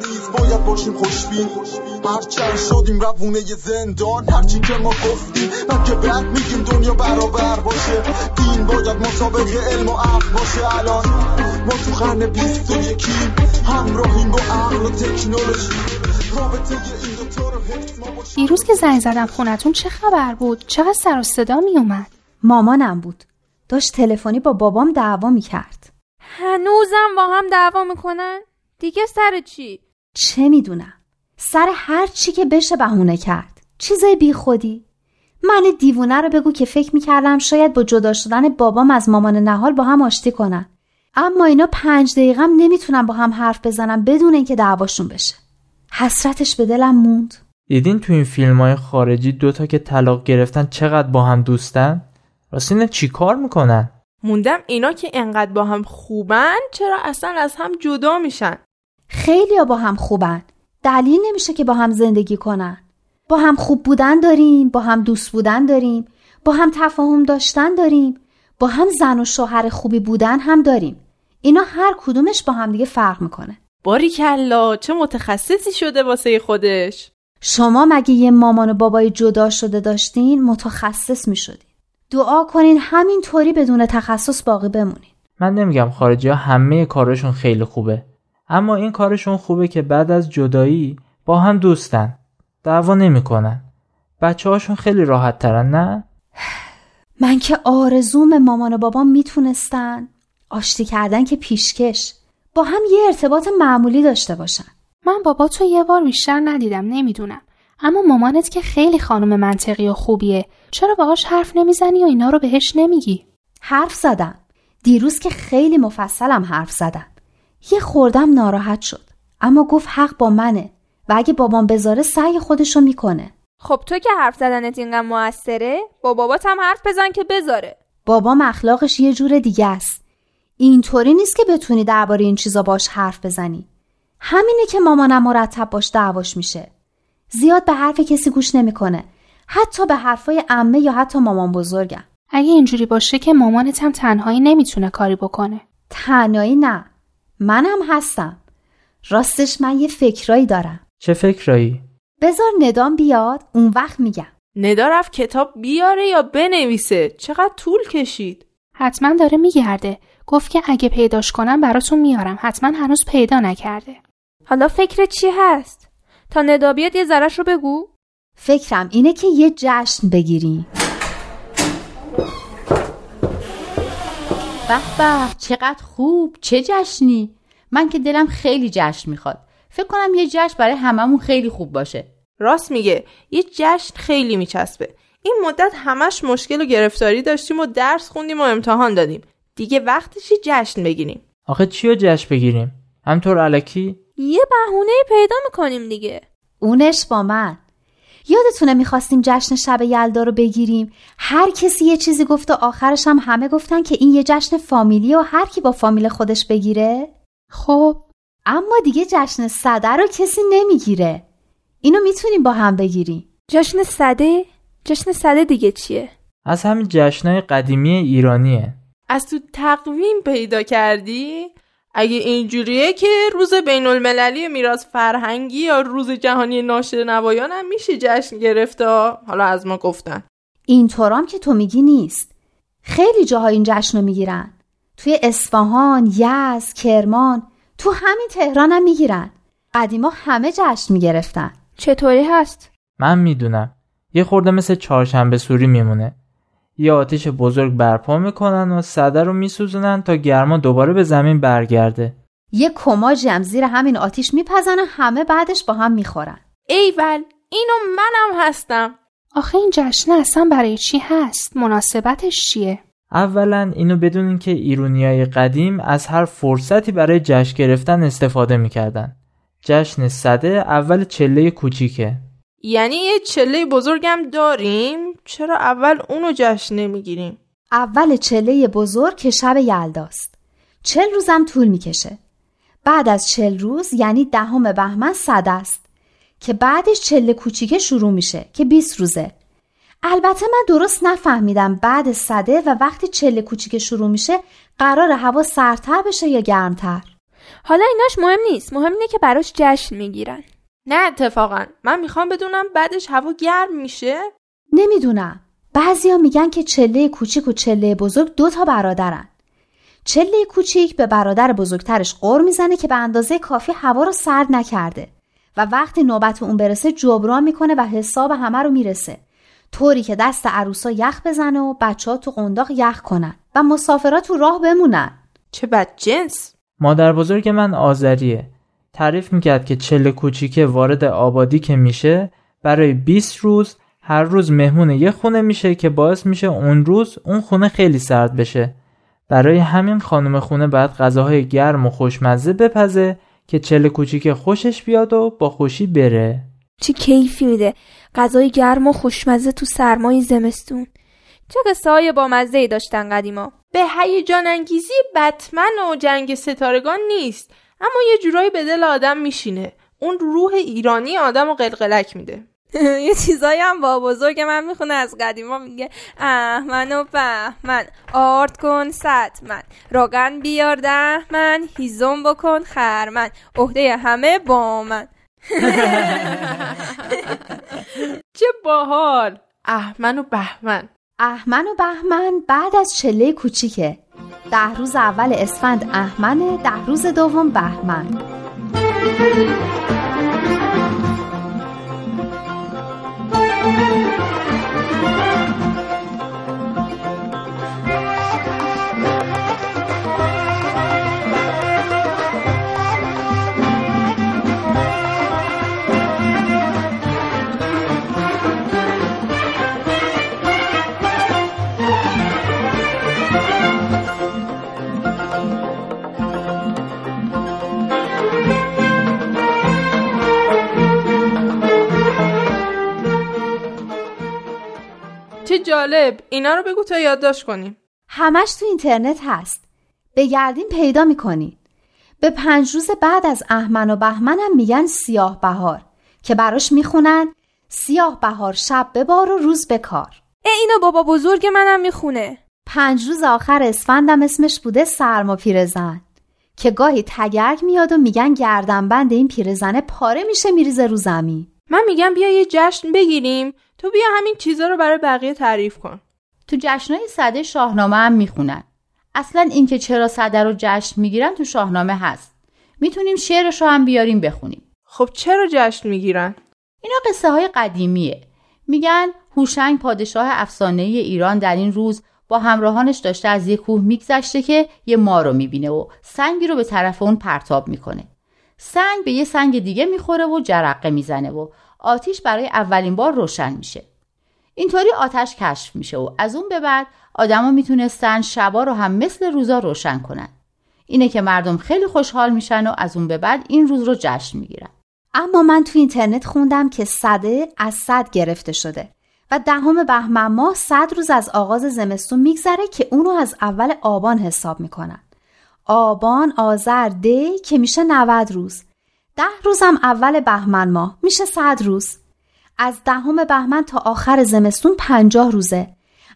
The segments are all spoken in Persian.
نیز باید باشیم خوشبین. هرچند شدیم روونه زندان هرچی که ما گفتیم من که بعد میگیم دنیا برابر باشه. دین باید مسابق علم و عقل باشه. الان ما تو قرن بیست و یکیم همراهیم با عقل و تکنولوژی. دیروز که زنگ زدم خونتون چه خبر بود؟ چقدر سر و صدا می اومد؟ مامانم بود. داشت تلفنی با بابام دعوا می کرد هنوزم با هم دعوا می‌کنن؟ دیگه سر چی؟ چه می‌دونم سر هر چی که بشه بهونه کرد چیزای بی خودی من دیوونه رو بگو که فکر می‌کردم شاید با جدا شدن بابام از مامان نهال با هم آشتی کنن اما اینا پنج دقیقم نمی‌تونن با هم حرف بزنن بدون اینکه دعواشون بشه حسرتش به دلم موند دیدین تو این فیلم های خارجی دوتا که طلاق گرفتن چقدر با هم دوستن؟ راستین چی کار می‌کنن؟ موندم اینا که انقدر با هم خوبن چرا اصلا از هم جدا میشن؟ خیلی با هم خوبن. دلیل نمیشه که با هم زندگی کنن. با هم خوب بودن داریم با هم دوست بودن داریم با هم تفاهم داشتن داریم با هم زن و شوهر خوبی بودن هم داریم. اینا هر کدومش با هم دیگه فرق می‌کنه. باریکلا چه متخصصی شده واسه خودش؟ شما مگه یه مامان و بابای جدا شده داشتین متخصص می‌شدین. دعا کنین همین طوری بدون تخصص باقی بمونین. من نمیگم خارجی ها همه کارشون خیلی خوبه. اما این کارشون خوبه که بعد از جدایی با هم دوستن دعوا نمی‌کنن. بچه هاشون خیلی راحت ترن نه؟ من که آرزوم مامان و بابام می‌تونستن. آشتی کردن که پیشکش. با هم یه ارتباط معمولی داشته باشن. من بابا تو یه بار بیشتر ندیدم نمی‌دونم. اما مامانت که خیلی خانم منطقی و خوبیه. چرا باهاش حرف نمی‌زنی و اینا رو بهش نمیگی؟ حرف زدم. دیروز که خیلی مفصلم حرف زدم. یه خوردم ناراحت شد. اما گفت حق با منه و اگه بابام بذاره سعی خودشو می‌کنه. خب تو که حرف زدنت اینقدر موثره؟ با بابات هم حرف بزن که بذاره. بابام اخلاقش یه جور دیگه است. اینطوری نیست که بتونی درباره این چیزا باش حرف بزنی. همینه که مامانم مرتب باش دعواش میشه. زیاد به حرف کسی گوش نمی‌کنه. حتی به حرفای عمه یا حتی مامان بزرگم. اگه اینجوری باشه که مامانت هم تنهایی نمی‌تونه کاری بکنه. تنهایی نه. منم هستم. راستش من یه فکرایی دارم. چه فکرایی؟ بذار ندام بیاد اون وقت میگم. ندا رفت کتاب بیاره یا بنویسه؟ چقدر طول کشید؟ حتما داره میگرده. گفت که اگه پیداش کنم براتون میارم. حتما هنوز پیدا نکرده. حالا فکر چی هست؟ تا ندا بیاد یه ذرش رو بگو. فکرم اینه که یه جشن بگیریم به به چقدر خوب چه جشنی؟ من که دلم خیلی جشن می‌خواد. فکر کنم یه جشن برای هممون خیلی خوب باشه. راست میگه. یه جشن خیلی میچسبه. این مدت همش مشکل و گرفتاری داشتیم و درس خوندیم و امتحان دادیم. دیگه وقتشی جشن بگیریم. آخه چی رو جشن بگیریم؟ همطور علکی؟ یه بهونه پیدا می‌کنیم دیگه. اونش با من. یادتونه می‌خواستیم جشن شب یلدا رو بگیریم؟ هر کسی یه چیزی گفت و آخرش هم همه گفتن که این یه جشن فامیلی و هر کی با فامیل خودش بگیره؟ خب اما دیگه جشن صده رو کسی نمی‌گیره. اینو می‌تونیم با هم بگیریم. جشن صده؟ جشن صده دیگه چیه؟ از همین جشنهای قدیمی ایرانیه. از تو تقویم پیدا کردی؟ اگه اینجوریه که روز بین المللی میراث فرهنگی یا روز جهانی ناشر نوایان هم میشه جشن گرفته حالا از ما گفتن. اینطورام که تو میگی نیست. خیلی جاها این جشن رو می‌گیرن. توی اصفهان، یزد، کرمان تو همین تهران هم می‌گیرن. قدیما همه جشن می‌گرفتن. چطوری هست؟ من می‌دونم. یه خورده مثل چهارشنبه سوری میمونه. یه آتیش بزرگ برپا می‌کنن و صده رو میسوزونن تا گرما دوباره به زمین برگرده. یه کماجی هم زیر همین آتیش میپزنن همه بعدش با هم می‌خورن. ایول اینو منم هستم. آخه این جشن اصلا برای چی هست؟ مناسبتش چیه؟ اولا اینو بدونین که ایرونیای قدیم از هر فرصتی برای جشن گرفتن استفاده می‌کردن. جشن صده اول چله کوچیکه. یعنی یه چله بزرگم داریم چرا اول اونو جشن نمی‌گیریم؟ اول چله بزرگ که شب یلداست. چل روزم طول می‌کشه. بعد از چل روز یعنی دهم بهمن صد است. که بعدش چله کوچیکه شروع میشه که 20 روزه. البته من درست نفهمیدم بعد صده و وقتی چله کوچیکه شروع میشه قرار هوا سرتر بشه یا گرمتر. حالا ایناش مهم نیست. مهم اینه که براش جشن می‌گیرن. نه اتفاقا. من می‌خوام بدونم بعدش هوا گرم میشه؟ نمی‌دونم. بعضیا میگن که چله کوچیک و چله بزرگ دو تا برادرن. چله کوچیک به برادر بزرگترش قور می‌زنه که به اندازه کافی هوا رو سرد نکرده و وقتی نوبت اون برسه جبران می‌کنه و حساب همه رو می‌رسه. طوری که دست عروسا یخ بزنه و بچه ها تو قنداق یخ کنن و مسافرات تو راه بمونن. چه بد جنس. مادر بزرگ من آذریه. تعریف می‌کرد که چله کوچیکه وارد آبادی که میشه برای 20 روز هر روز مهمون یه خونه میشه که باعث میشه اون روز اون خونه خیلی سرد بشه. برای همین خانم خونه باید غذاهای گرم و خوشمزه بپزه که چله کوچیک خوشش بیاد و با خوشی بره. چه کیفی میده. غذای گرم و خوشمزه تو سرمای زمستون. چه قصه های با مزه داشتن قدیما. به هیجان انگیزی بتمن و جنگ ستارگان نیست. اما یه جورایی به دل آدم میشینه. اون روح ایرانی آدم رو قلقلک میده. یه چیزایی هم با بزرگ من می‌خونه از قدیما میگه احمن و بهمن آرد کن من روغن بیار من هیزم بکن خرمن عهده همه با من. چه باحال. احمن و بهمن. احمن و بهمن بعد از چله کوچیکه. ده روز اول اسفند احمنه ده روز دوم بهمن. جالب. اینا رو بگو تا یادداشت کنیم. همش تو اینترنت هست. بگردین پیدا می‌کنین به پنج روز بعد از احمن و بهمن هم میگن سیاه بهار که براش می‌خونن سیاه بهار شب ببار و روز بکار. ای اینو بابا بزرگ منم می‌خونه. پنج روز آخر اسفندم اسمش بوده سرما پیرزن که گاهی تگرگ میاد و میگن گردنبند این پیرزنه پاره میشه میریزه رو زمین. من میگم بیا یه جشن بگیریم. تو بیا همین چیزا رو برای بقیه تعریف کن. تو جشنهای صده شاهنامه هم می‌خونن. اصلا اینکه چرا صده رو جشن می‌گیرن تو شاهنامه هست. می‌تونیم شعرش رو هم بیاریم بخونیم. خب چرا جشن می‌گیرن؟ اینا قصه های قدیمیه. میگن هوشنگ پادشاه افسانه ایران در این روز با همراهانش داشته از یه کوه میگذشته که یه ما رو می‌بینه و سنگی رو به طرف اون پرتاب می‌کنه. سنگ به یه سنگ دیگه می‌خوره و جرقه می‌زنه و آتیش برای اولین بار روشن میشه. اینطوری آتش کشف میشه و از اون به بعد آدما می‌تونستن شبا رو هم مثل روزا روشن کنن. اینه که مردم خیلی خوشحال میشن و از اون به بعد این روز رو جشن می‌گیرن. اما من تو اینترنت خوندم که صده از صد گرفته شده و دهم بهمن ماه صد روز از آغاز زمستون میگذره که اونو از اول آبان حساب می‌کنن. آبان آذر دی که میشه 90 روز. ده روزم اول بهمن ماه میشه صد روز. از دهم بهمن تا آخر زمستون پنجاه روزه.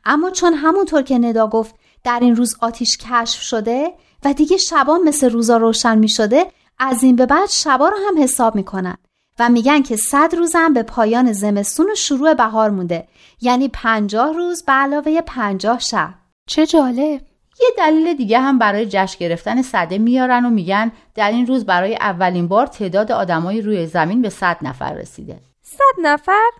اما چون همونطور که ندا گفت در این روز آتیش کشف شده و دیگه شبا مثل روزا روشن می شده از این به بعد شبا رو هم حساب می‌کنن و میگن که صد روزم به پایان زمستون و شروع بهار مونده. یعنی پنجاه روز به علاوه پنجاه شب. چه جالب! یه دلیل دیگه هم برای جشن گرفتن صده میارن و میگن در این روز برای اولین بار تعداد آدمای روی زمین به صد نفر رسیده صد نفر؟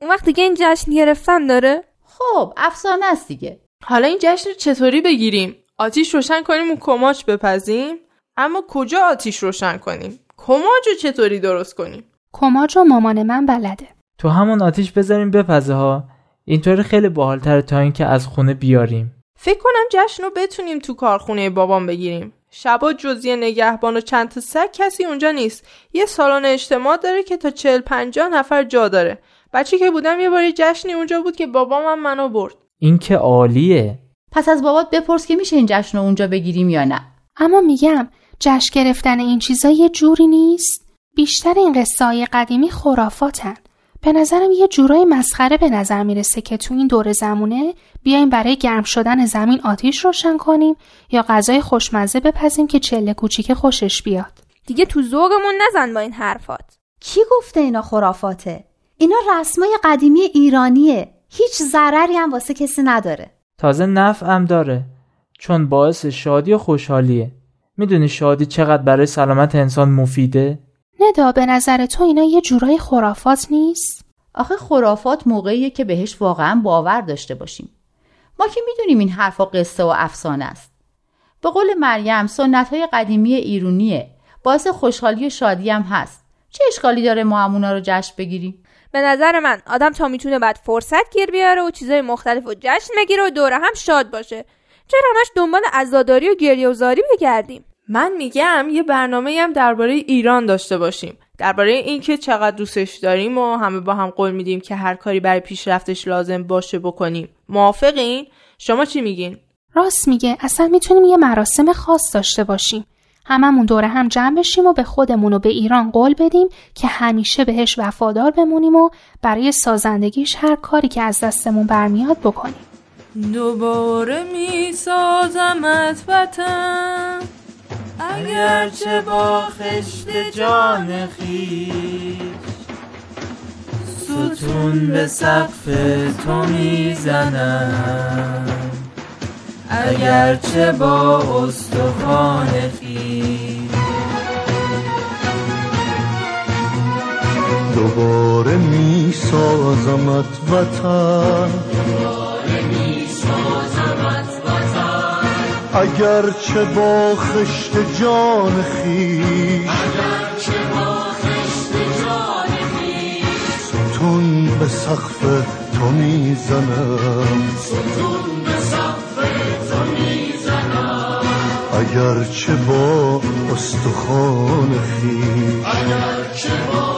اون وقت دیگه این جشن گرفتن داره؟ خب افسانه است دیگه حالا این جشن رو چطوری بگیریم؟ آتیش روشن کنیم و کماچ بپزیم؟ اما کجا آتیش روشن کنیم؟ کماج رو چطوری درست کنیم؟ کماج رو مامان من بلده تو همون آتیش بذاریم بپزه ها اینطوری خیلی باحالتره تا اینکه از خونه بیاریم فکر کنم جشن رو بتونیم تو کارخونه بابام بگیریم. شبا جزی نگهبان و چند تا سگ کسی اونجا نیست. یه سالن اجتماع داره که تا چل پنجاه نفر جا داره. بچه که بودم یه باری جشنی اونجا بود که بابام هم منو برد. این که عالیه. پس از بابات بپرس که میشه این جشن رو اونجا بگیریم یا نه. اما میگم جشن گرفتن این چیزا یه جوری نیست. بیشتر این قصه های قدیمی خرافاتن. به نظرم یه جورای مسخره به نظر می‌رسه که تو این دور زمونه بیایم برای گرم شدن زمین آتیش روشن کنیم یا غذای خوشمزه بپزیم که چله کوچیک خوشش بیاد. دیگه تو ذوقمون نزن با این حرفات. کی گفته اینا خرافاته؟ اینا رسمای قدیمی ایرانیه. هیچ ضرری هم واسه کسی نداره. تازه نفعم داره چون باعث شادی و خوشحالیه. می‌دونی شادی چقدر برای سلامت انسان مفیده؟ ندا به نظر تو اینا یه جورای خرافات نیست؟ آخه خرافات موقعیه که بهش واقعا باور داشته باشیم. ما که می‌دونیم این حرفا قصه و افسانه است. به قول مریم سنت های قدیمی ایرونیه. باعث خوشحالی و شادی هم هست. چه اشکالی داره ما همونا رو جشن بگیریم؟ به نظر من آدم تا می‌تونه بعد فرصت گیر بیاره و چیزای مختلف و جشن بگیره و دوره هم شاد باشه. چرا همش دنبال عزاداری و گریه و زاری بگردیم؟ من میگم یه برنامه هم درباره ایران داشته باشیم. درباره اینکه چقدر دوستش داریم و همه با هم قول میدیم که هر کاری برای پیشرفتش لازم باشه بکنیم. موافقین؟ شما چی میگین؟ راست میگه. اصلا می‌تونیم یه مراسم خاص داشته باشیم. هممون دوره هم جمع بشیم و به خودمون و به ایران قول بدیم که همیشه بهش وفادار بمونیم و برای سازندگیش هر کاری که از دستمون برمیاد بکنیم. دوباره میسازمت وطن. اگرچه با خشت جان خیش ستون به سقف تو می‌زنم. اگرچه با استخوان خیش. دوباره می سازمت وطن اگرچه با خشت جان خیش ستون به سقف تو می‌زنم. اگرچه با استخوان خیش دوباره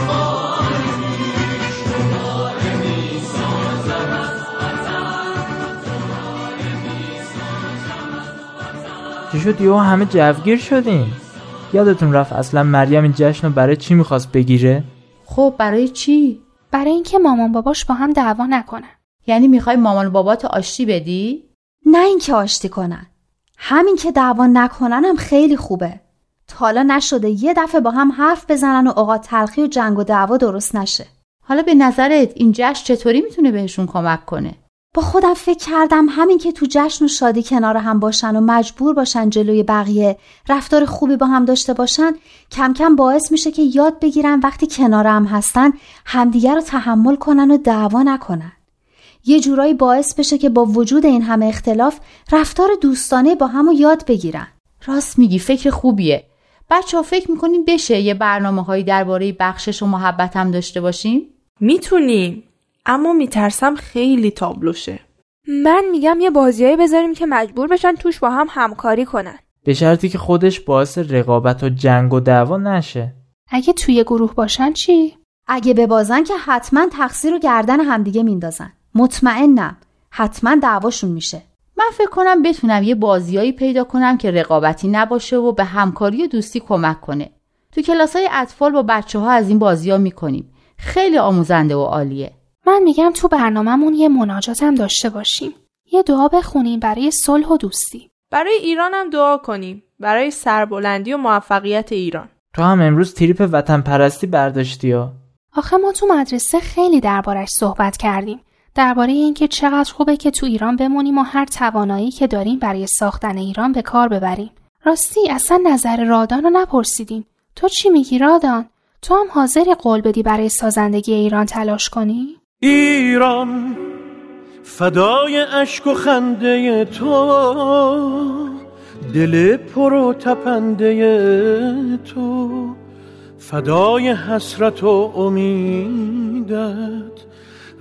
شد یهو همه جوگیر شدین یادتون رفت اصلا مریم این جشن رو برای چی می‌خواست بگیره؟ خب برای چی؟ برای اینکه مامان باباش با هم دعوا نکنن. یعنی می‌خوای مامان و بابات آشتی بدی؟ نه اینکه آشتی کنن. همین که دعوا نکنن هم خیلی خوبه. تا حالا نشده یه دفعه با هم حرف بزنن و اوقات تلخی و جنگ و دعوا درست نشه. حالا به نظرت این جشن چطوری می‌تونه بهشون کمک کنه؟ با خودم فکر کردم همین که تو جشن و شادی کنار هم باشن و مجبور باشن جلوی بقیه رفتار خوبی با هم داشته باشن کم کم باعث میشه که یاد بگیرن وقتی کنار هم هستن همدیگر رو تحمل کنن و دعوا نکنن. یه جورایی باعث بشه که با وجود این همه اختلاف رفتار دوستانه با هم رو یاد بگیرن. راست میگی فکر خوبیه. بچه ها فکر می‌کنین بشه یه برنامه هایی درباره بخشش و محبت هم داشته باشیم؟ می‌تونیم. اما میترسم خیلی تابلوشه. من میگم یه بازیایی بذاریم که مجبور بشن توش با هم همکاری کنن. به شرطی که خودش باعث رقابت و جنگ و دعوا نشه. اگه توی گروه باشن چی؟ اگه ببازن که حتما تقصیر رو گردن همدیگه میندازن. مطمئنم. حتما دعواشون میشه. من فکر کنم بتونم یه بازیایی پیدا کنم که رقابتی نباشه و به همکاری و دوستی کمک کنه. تو کلاس های اطفال با بچه ها از این بازی ها می‌کنیم. خیلی آموزنده و عالیه. من میگم تو برنامهمون یه مناجات هم داشته باشیم یه دعا بخونیم برای صلح و دوستی برای ایران هم دعا کنیم برای سربلندی و موفقیت ایران تو هم امروز تریپ وطن پرستی برداشتی ها آخه ما تو مدرسه خیلی دربارش صحبت کردیم درباره اینکه چقدر خوبه که تو ایران بمونیم و هر توانایی که داریم برای ساختن ایران به کار ببریم. راستی اصلا نظر رادان رو نپرسیدیم. تو چی میگی رادان؟ تو هم حاضری قول بدی برای سازندگی ایران تلاش کنی؟ ایران فدای اشک و خنده تو دل پر و تپنده تو فدای حسرت و امیدت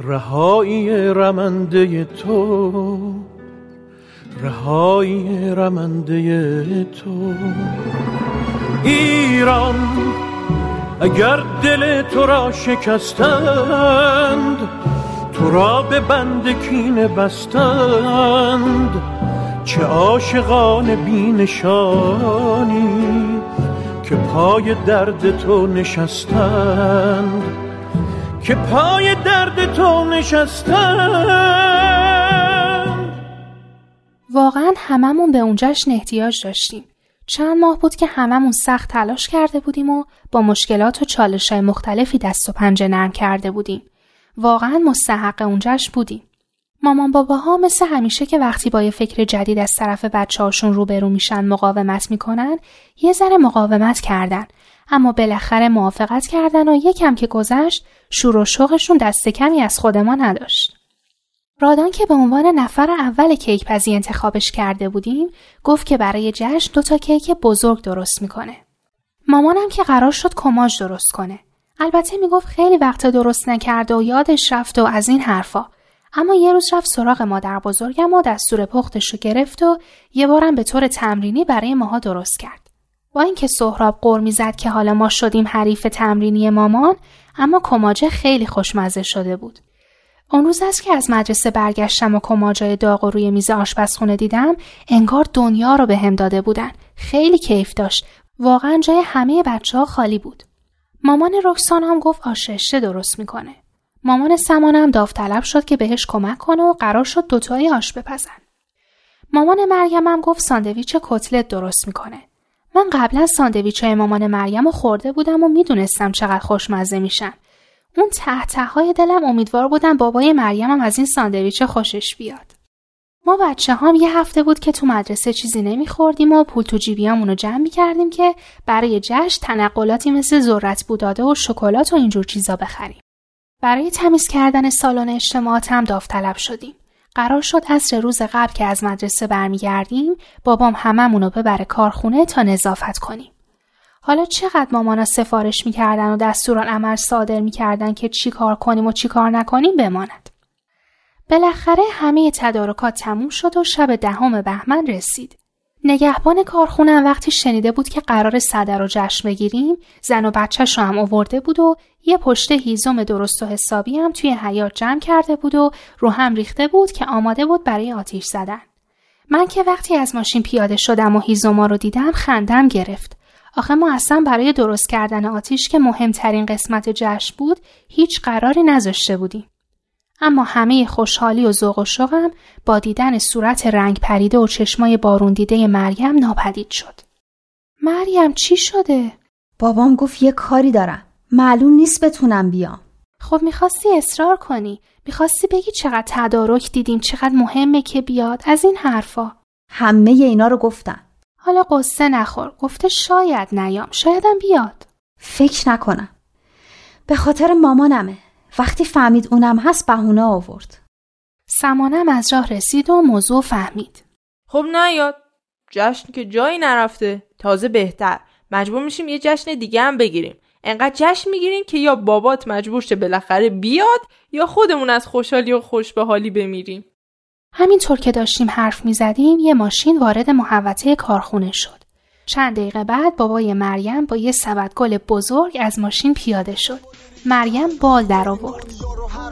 رهایی رمنده تو رهایی رمنده تو. ایران اگر دل تو را شکستند تو را به بند کینه بستند چه عاشقان بینشانی که پای درد تو نشستند که پای درد تو نشستند. واقعا هممون به اون جشن احتیاج داشتیم. چند ماه بود که هممون سخت تلاش کرده بودیم و با مشکلات و چالش های مختلفی دست و پنجه نرم کرده بودیم. واقعا مستحق اون جشن بودیم. مامان باباها مثل همیشه که وقتی با یه فکر جدید از طرف بچه هاشون روبرو میشن مقاومت می‌کنن یه ذره مقاومت کردن اما بالاخره موافقت کردن و یکم که گذشت شور و شوقشون دست کمی از خود ما نداشت. رادان که به عنوان نفر اول کیک پزی انتخابش کرده بودیم گفت که برای جشن دو تا کیک بزرگ درست می‌کنه. مامانم که قرار شد کماج درست کنه. البته می‌گفت خیلی وقت درست نکرده و یادش رفت و از این حرفا. اما یه روز رفت سراغ مادر بزرگم و دستور پختش رو گرفت و یه بارم به طور تمرینی برای ماها درست کرد. با اینکه سهراب قر می‌زد که حالا ما شدیم حریف تمرینی مامان اما کماجه خیلی خوشمزه شده بود. اون روز است که از مدرسه برگشتم و کماجای داغ و روی میز آشپزخونه دیدم انگار دنیا رو به هم داده بودن. خیلی کیف داشت. واقعا جای همه بچه ها خالی بود. مامان رکسان هم گفت آششته درست می‌کنه. مامان سمانم داوطلب شد که بهش کمک کنه و قرار شد دوتایی آش بپزن. مامان مریم هم گفت ساندویچ کتلت درست می‌کنه. من قبلا ساندویچ های مامان مریم رو خورده بودم و می‌دونستم چقدر خوشمزه میشن. اون تحت های دلم امیدوار بودم بابای مریمم از این ساندویچ خوشش بیاد. ما بچه هم یه هفته بود که تو مدرسه چیزی نمیخوردیم و پول تو جیبیامون رو جمع می‌کردیم که برای جشن تنقلاتی مثل ذرت بوداده و شکلات و اینجور چیزا بخریم. برای تمیز کردن سالن اجتماعات هم داوطلب شدیم. قرار شد عصر روز قبل که از مدرسه برمیگردیم بابام هممون رو ببره کارخونه تا نظافت کنیم. حالا چقدر مامانا سفارش می‌کردن و دستوران عمل صادر می‌کردن که چی کار کنیم و چی کار نکنیم بماند. بالاخره همه تدارکات تموم شد و شب دهم بهمن رسید. نگهبان کارخونه وقتی شنیده بود که قرار صدر و جشن بگیریم زن و بچهش رو هم آورده بود و یه پشت هیزم درست و حسابی هم توی حیات جمع کرده بود و رو هم ریخته بود که آماده بود برای آتیش زدن. من که وقتی از ماشین پیاده شدم و هیزوما رو دیدم خندم گرفت. آخه ما اصلا برای درست کردن آتیش که مهمترین قسمت جشن بود هیچ قراری نذاشته بودیم. اما همه خوشحالی و ذوق و شوقم با دیدن صورت رنگ پریده و چشمای بارون دیده مریم ناپدید شد. مریم چی شده؟ بابام گفت یه کاری دارم. معلوم نیست بتونم بیام. خب می‌خواستی اصرار کنی. می‌خواستی بگی چقدر تدارک دیدیم چقدر مهمه که بیاد از این حرفا. همه اینا رو گفتم. حالا قصه نخور. گفته شاید نیام. شایدم بیاد. فکر نکنم. به خاطر مامانمه. وقتی فهمید اونم هست بهونه آورد. سمانم از راه رسید و موضوع فهمید. خب نیاد. جشن که جایی نرفته. تازه بهتر. مجبور میشیم یه جشن دیگه هم بگیریم. انقدر جشن می‌گیریم که یا بابات مجبور شه بالاخره بیاد یا خودمون از خوشحالی و خوش به حالی بمیریم. همینطور که داشتیم حرف می زدیم یه ماشین وارد محوطه کارخونه شد. چند دقیقه بعد بابای مریم با یه سبد گل بزرگ از ماشین پیاده شد. مریم بال در آورد.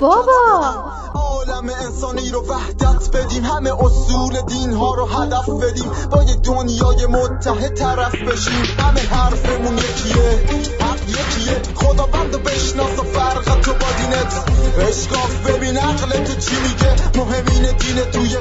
بابا! عالم انسانی رو وحدت بدیم. همه اصول دین ها رو هدف بدیم. با یه دنیای متحد طرف بشیم. همه حرفمون یکیه. حق یکیه. خدا بند بشناس و فرق تو با دینت. اشکاف ببین عقل تو چی میگه. مهمین دین توی